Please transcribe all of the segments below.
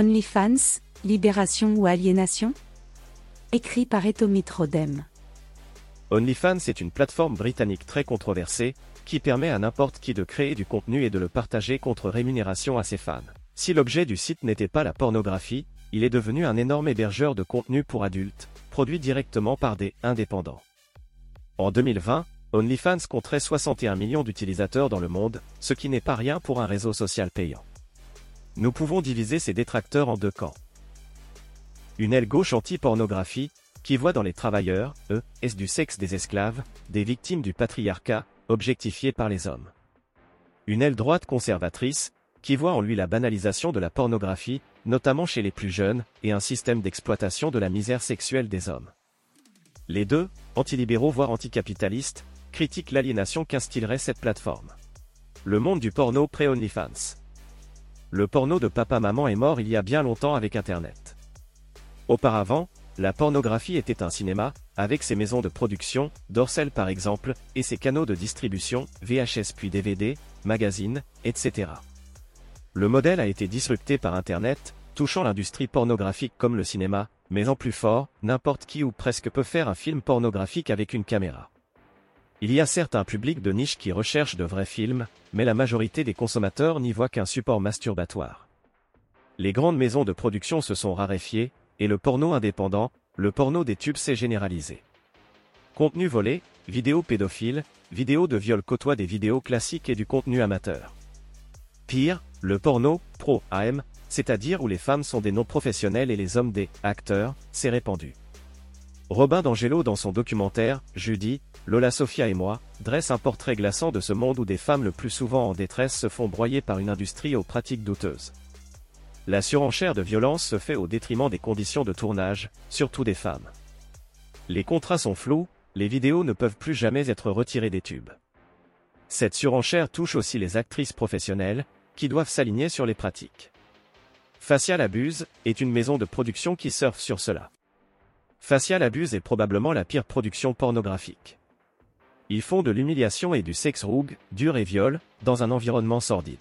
OnlyFans, libération ou aliénation? Écrit par Etomit Rodem. OnlyFans est une plateforme britannique très controversée, qui permet à n'importe qui de créer du contenu et de le partager contre rémunération à ses fans. Si l'objet du site n'était pas la pornographie, il est devenu un énorme hébergeur de contenu pour adultes, produit directement par des indépendants. En 2020, OnlyFans compterait 61 millions d'utilisateurs dans le monde, ce qui n'est pas rien pour un réseau social payant. Nous pouvons diviser ces détracteurs en deux camps. Une aile gauche anti-pornographie, qui voit dans les travailleurs, eux, est du sexe des esclaves, des victimes du patriarcat, objectifiées par les hommes. Une aile droite conservatrice, qui voit en lui la banalisation de la pornographie, notamment chez les plus jeunes, et un système d'exploitation de la misère sexuelle des hommes. Les deux, antilibéraux voire anticapitalistes, critiquent l'aliénation qu'instillerait cette plateforme. Le monde du porno pré-OnlyFans. Le porno de papa-maman est mort il y a bien longtemps avec Internet. Auparavant, la pornographie était un cinéma, avec ses maisons de production, Dorsel par exemple, et ses canaux de distribution, VHS puis DVD, magazines, etc. Le modèle a été disrupté par Internet, touchant l'industrie pornographique comme le cinéma, mais en plus fort, n'importe qui ou presque peut faire un film pornographique avec une caméra. Il y a certes un public de niche qui recherche de vrais films, mais la majorité des consommateurs n'y voient qu'un support masturbatoire. Les grandes maisons de production se sont raréfiées, et le porno indépendant, le porno des tubes s'est généralisé. Contenu volé, vidéos pédophiles, vidéos de viol côtoient des vidéos classiques et du contenu amateur. Pire, le porno, pro, AM, c'est-à-dire où les femmes sont des non-professionnels et les hommes des acteurs, s'est répandu. Robin D'Angelo dans son documentaire, Judy, Lola Sophia et moi, dresse un portrait glaçant de ce monde où des femmes le plus souvent en détresse se font broyer par une industrie aux pratiques douteuses. La surenchère de violence se fait au détriment des conditions de tournage, surtout des femmes. Les contrats sont flous, les vidéos ne peuvent plus jamais être retirées des tubes. Cette surenchère touche aussi les actrices professionnelles, qui doivent s'aligner sur les pratiques. Facial Abuse est une maison de production qui surfe sur cela. Facial Abuse est probablement la pire production pornographique. Ils font de l'humiliation et du sexe rouge, dur et viol, dans un environnement sordide.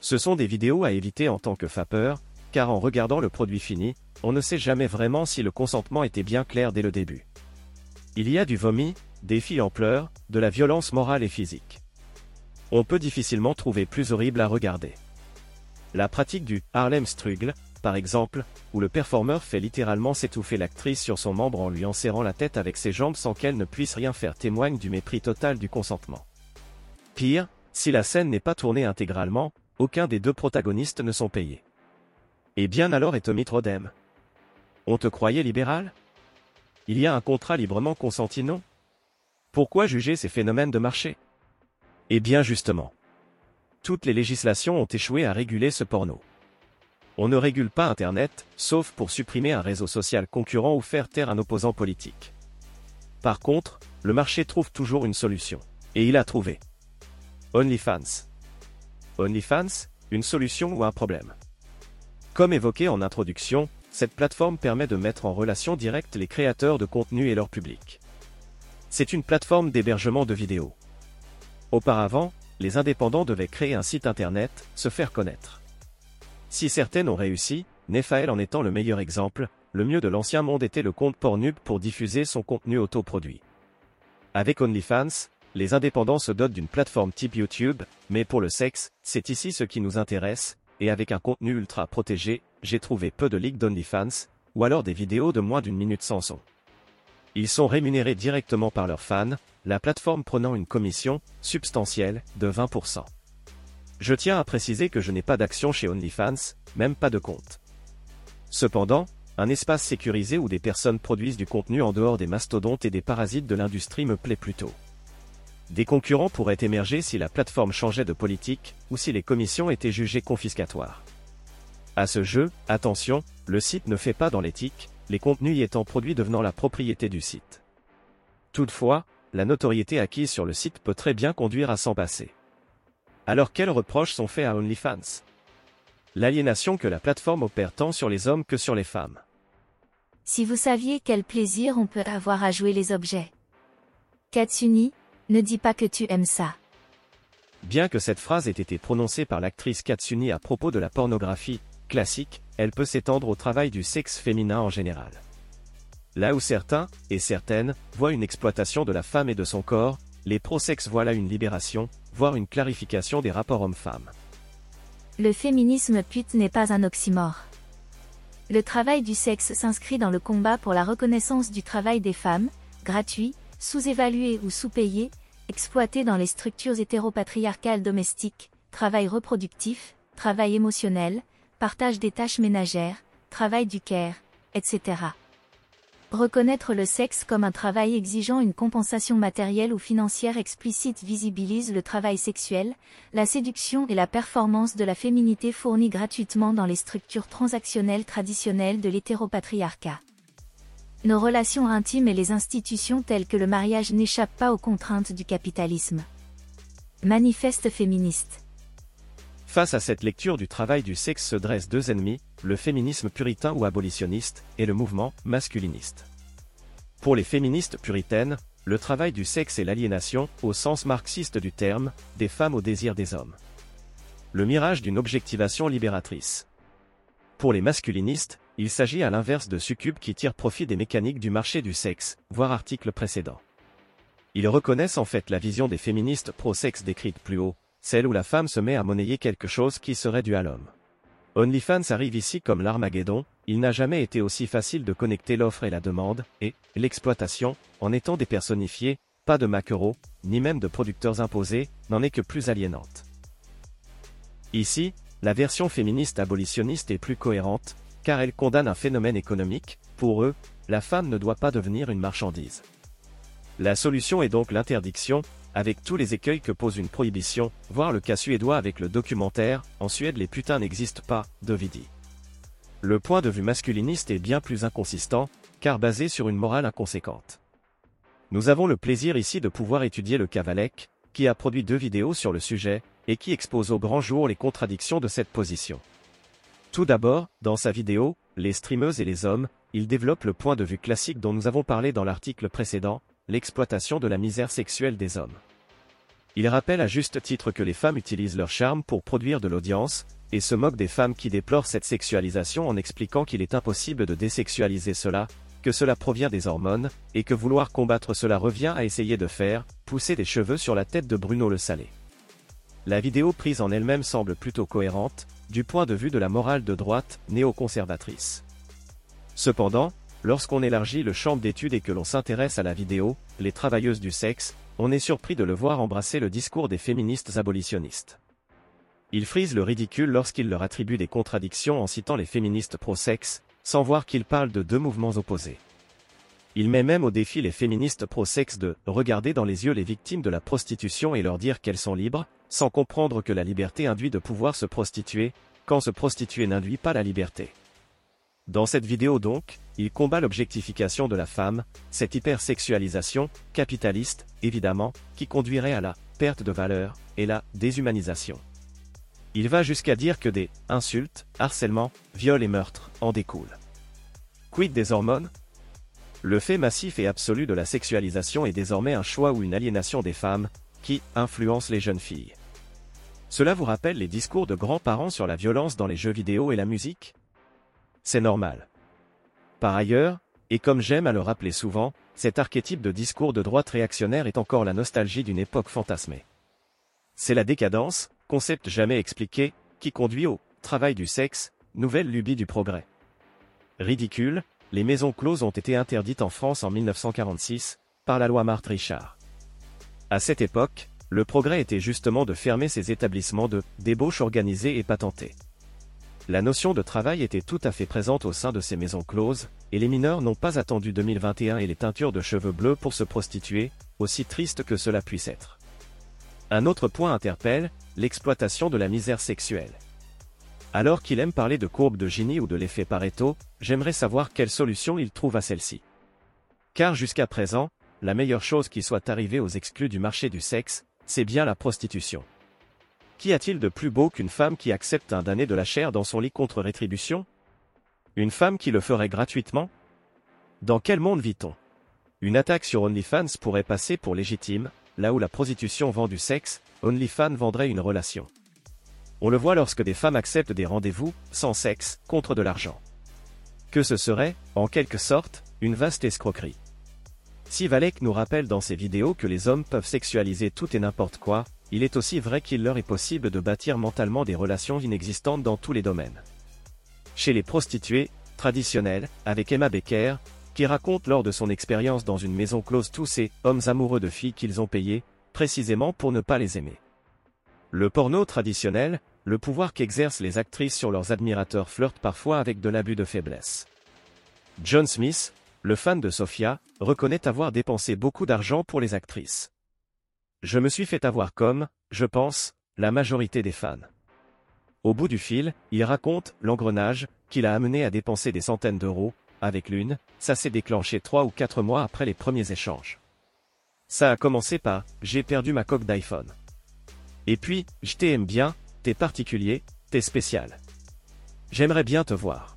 Ce sont des vidéos à éviter en tant que fapeur, car en regardant le produit fini, on ne sait jamais vraiment si le consentement était bien clair dès le début. Il y a du vomi, des filles en pleurs, de la violence morale et physique. On peut difficilement trouver plus horrible à regarder. La pratique du Harlem Struggle, par exemple, où le performeur fait littéralement s'étouffer l'actrice sur son membre en lui enserrant la tête avec ses jambes sans qu'elle ne puisse rien faire témoigne du mépris total du consentement. Pire, si la scène n'est pas tournée intégralement, aucun des deux protagonistes ne sont payés. Et bien alors est Tommy. On te croyait libéral? Il y a un contrat librement consenti non? Pourquoi juger ces phénomènes de marché? Eh bien justement. Toutes les législations ont échoué à réguler ce porno. On ne régule pas Internet, sauf pour supprimer un réseau social concurrent ou faire taire un opposant politique. Par contre, le marché trouve toujours une solution. Et il a trouvé. OnlyFans. OnlyFans, une solution ou un problème? Comme évoqué en introduction, cette plateforme permet de mettre en relation directe les créateurs de contenu et leur public. C'est une plateforme d'hébergement de vidéos. Auparavant, les indépendants devaient créer un site internet, se faire connaître. Si certaines ont réussi, Nephael en étant le meilleur exemple, le mieux de l'ancien monde était le compte Pornhub pour diffuser son contenu autoproduit. Avec OnlyFans, les indépendants se dotent d'une plateforme type YouTube, mais pour le sexe, c'est ici ce qui nous intéresse, et avec un contenu ultra protégé, j'ai trouvé peu de ligues d'OnlyFans, ou alors des vidéos de moins d'une minute sans son. Ils sont rémunérés directement par leurs fans, la plateforme prenant une commission, substantielle, de 20%. Je tiens à préciser que je n'ai pas d'action chez OnlyFans, même pas de compte. Cependant, un espace sécurisé où des personnes produisent du contenu en dehors des mastodontes et des parasites de l'industrie me plaît plutôt. Des concurrents pourraient émerger si la plateforme changeait de politique, ou si les commissions étaient jugées confiscatoires. À ce jeu, attention, le site ne fait pas dans l'éthique, les contenus y étant produits devenant la propriété du site. Toutefois, la notoriété acquise sur le site peut très bien conduire à s'en passer. Alors quels reproches sont faits à OnlyFans? L'aliénation que la plateforme opère tant sur les hommes que sur les femmes. Si vous saviez quel plaisir on peut avoir à jouer les objets. Katsuni, ne dis pas que tu aimes ça. Bien que cette phrase ait été prononcée par l'actrice Katsuni à propos de la pornographie, classique, elle peut s'étendre au travail du sexe féminin en général. Là où certains, et certaines, voient une exploitation de la femme et de son corps, les pro-sex voient là une libération, voire une clarification des rapports hommes-femmes. Le féminisme pute n'est pas un oxymore. Le travail du sexe s'inscrit dans le combat pour la reconnaissance du travail des femmes, gratuit, sous-évalué ou sous-payé, exploité dans les structures hétéropatriarcales domestiques, travail reproductif, travail émotionnel, partage des tâches ménagères, travail du care, etc. Reconnaître le sexe comme un travail exigeant une compensation matérielle ou financière explicite visibilise le travail sexuel, la séduction et la performance de la féminité fournie gratuitement dans les structures transactionnelles traditionnelles de l'hétéropatriarcat. Nos relations intimes et les institutions telles que le mariage n'échappent pas aux contraintes du capitalisme. Manifeste féministe. Face à cette lecture du travail du sexe se dressent deux ennemis, le féminisme puritain ou abolitionniste, et le mouvement masculiniste. Pour les féministes puritaines, le travail du sexe est l'aliénation, au sens marxiste du terme, des femmes au désir des hommes. Le mirage d'une objectivation libératrice. Pour les masculinistes, il s'agit à l'inverse de succubes qui tirent profit des mécaniques du marché du sexe, voir article précédent. Ils reconnaissent en fait la vision des féministes pro-sexe décrite plus haut, celle où la femme se met à monnayer quelque chose qui serait dû à l'homme. OnlyFans arrive ici comme l'Armageddon, il n'a jamais été aussi facile de connecter l'offre et la demande, et l'exploitation, en étant dépersonnifiée, pas de maquereaux, ni même de producteurs imposés, n'en est que plus aliénante. Ici, la version féministe abolitionniste est plus cohérente, car elle condamne un phénomène économique, pour eux, la femme ne doit pas devenir une marchandise. La solution est donc l'interdiction, avec tous les écueils que pose une prohibition, voir le cas suédois avec le documentaire En Suède les putains n'existent pas, d'Ovidi. Le point de vue masculiniste est bien plus inconsistant, car basé sur une morale inconséquente. Nous avons le plaisir ici de pouvoir étudier le Cavalec, qui a produit deux vidéos sur le sujet, et qui expose au grand jour les contradictions de cette position. Tout d'abord, dans sa vidéo, Les streameuses et les hommes, il développe le point de vue classique dont nous avons parlé dans l'article précédent, l'exploitation de la misère sexuelle des hommes. Il rappelle à juste titre que les femmes utilisent leur charme pour produire de l'audience, et se moque des femmes qui déplorent cette sexualisation en expliquant qu'il est impossible de désexualiser cela, que cela provient des hormones, et que vouloir combattre cela revient à essayer de faire pousser des cheveux sur la tête de Bruno le Salé. La vidéo prise en elle-même semble plutôt cohérente, du point de vue de la morale de droite néoconservatrice. Cependant, Lorsqu'on élargit le champ d'études et que l'on s'intéresse à la vidéo, les travailleuses du sexe, on est surpris de le voir embrasser le discours des féministes abolitionnistes. Il frise le ridicule lorsqu'il leur attribue des contradictions en citant les féministes pro-sexe, sans voir qu'ils parlent de deux mouvements opposés. Il met même au défi les féministes pro-sexe de regarder dans les yeux les victimes de la prostitution et leur dire qu'elles sont libres, sans comprendre que la liberté induit de pouvoir se prostituer, quand se prostituer n'induit pas la liberté. Dans cette vidéo donc, il combat l'objectification de la femme, cette hypersexualisation, capitaliste, évidemment, qui conduirait à la perte de valeur et la déshumanisation. Il va jusqu'à dire que des insultes, harcèlements, viols et meurtres en découlent. Quid des hormones? Le fait massif et absolu de la sexualisation est désormais un choix ou une aliénation des femmes, qui influence les jeunes filles. Cela vous rappelle les discours de grands-parents sur la violence dans les jeux vidéo et la musique? C'est normal. Par ailleurs, et comme j'aime à le rappeler souvent, cet archétype de discours de droite réactionnaire est encore la nostalgie d'une époque fantasmée. C'est la décadence, concept jamais expliqué, qui conduit au travail du sexe, nouvelle lubie du progrès. Ridicule, les maisons closes ont été interdites en France en 1946, par la loi Marthe Richard. À cette époque, le progrès était justement de fermer ces établissements de débauche organisée et patentée. La notion de travail était tout à fait présente au sein de ces maisons closes, et les mineurs n'ont pas attendu 2021 et les teintures de cheveux bleus pour se prostituer, aussi triste que cela puisse être. Un autre point interpelle, l'exploitation de la misère sexuelle. Alors qu'il aime parler de courbe de Gini ou de l'effet Pareto, j'aimerais savoir quelle solution il trouve à celle-ci. Car jusqu'à présent, la meilleure chose qui soit arrivée aux exclus du marché du sexe, c'est bien la prostitution. Qu'y a-t-il de plus beau qu'une femme qui accepte un damné de la chair dans son lit contre rétribution? Une femme qui le ferait gratuitement? Dans quel monde vit-on? Une attaque sur OnlyFans pourrait passer pour légitime, là où la prostitution vend du sexe, OnlyFans vendrait une relation. On le voit lorsque des femmes acceptent des rendez-vous, sans sexe, contre de l'argent. Que ce serait, en quelque sorte, une vaste escroquerie. Si Valek nous rappelle dans ses vidéos que les hommes peuvent sexualiser tout et n'importe quoi, il est aussi vrai qu'il leur est possible de bâtir mentalement des relations inexistantes dans tous les domaines. Chez les prostituées, traditionnelles, avec Emma Becker, qui raconte lors de son expérience dans une maison close tous ces hommes amoureux de filles qu'ils ont payées, précisément pour ne pas les aimer. Le porno traditionnel, le pouvoir qu'exercent les actrices sur leurs admirateurs flirte parfois avec de l'abus de faiblesse. John Smith, le fan de Sophia, reconnaît avoir dépensé beaucoup d'argent pour les actrices. Je me suis fait avoir comme, je pense, la majorité des fans. Au bout du fil, il raconte l'engrenage qu'il a amené à dépenser des centaines d'euros, avec l'une, ça s'est déclenché trois ou quatre mois après les premiers échanges. Ça a commencé par j'ai perdu ma coque d'iPhone. Et puis, je t'aime bien, t'es particulier, t'es spécial. J'aimerais bien te voir.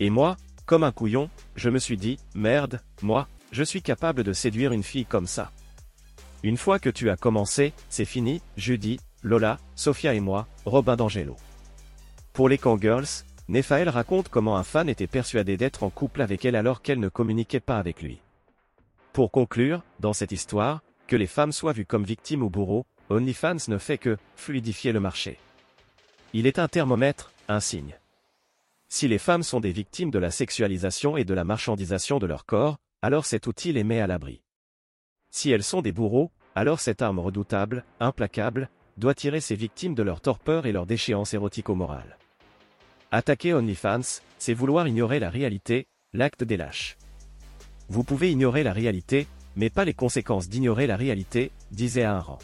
Et moi, comme un couillon, je me suis dit, merde, moi, je suis capable de séduire une fille comme ça. Une fois que tu as commencé, c'est fini, Judy, Lola, Sophia et moi, Robin d'Angelo. Pour les Girls, Nephaël raconte comment un fan était persuadé d'être en couple avec elle alors qu'elle ne communiquait pas avec lui. Pour conclure, dans cette histoire, que les femmes soient vues comme victimes ou bourreaux, OnlyFans ne fait que fluidifier le marché. Il est un thermomètre, un signe. Si les femmes sont des victimes de la sexualisation et de la marchandisation de leur corps, alors cet outil les met à l'abri. Si elles sont des bourreaux, alors cette arme redoutable, implacable, doit tirer ses victimes de leur torpeur et leur déchéance érotico-morale. Attaquer OnlyFans, c'est vouloir ignorer la réalité, l'acte des lâches. Vous pouvez ignorer la réalité, mais pas les conséquences d'ignorer la réalité, disait rang.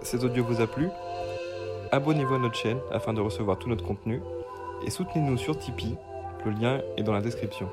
Cet audio vous a plu? Abonnez-vous à notre chaîne afin de recevoir tout notre contenu et soutenez-nous sur Tipeee, le lien est dans la description.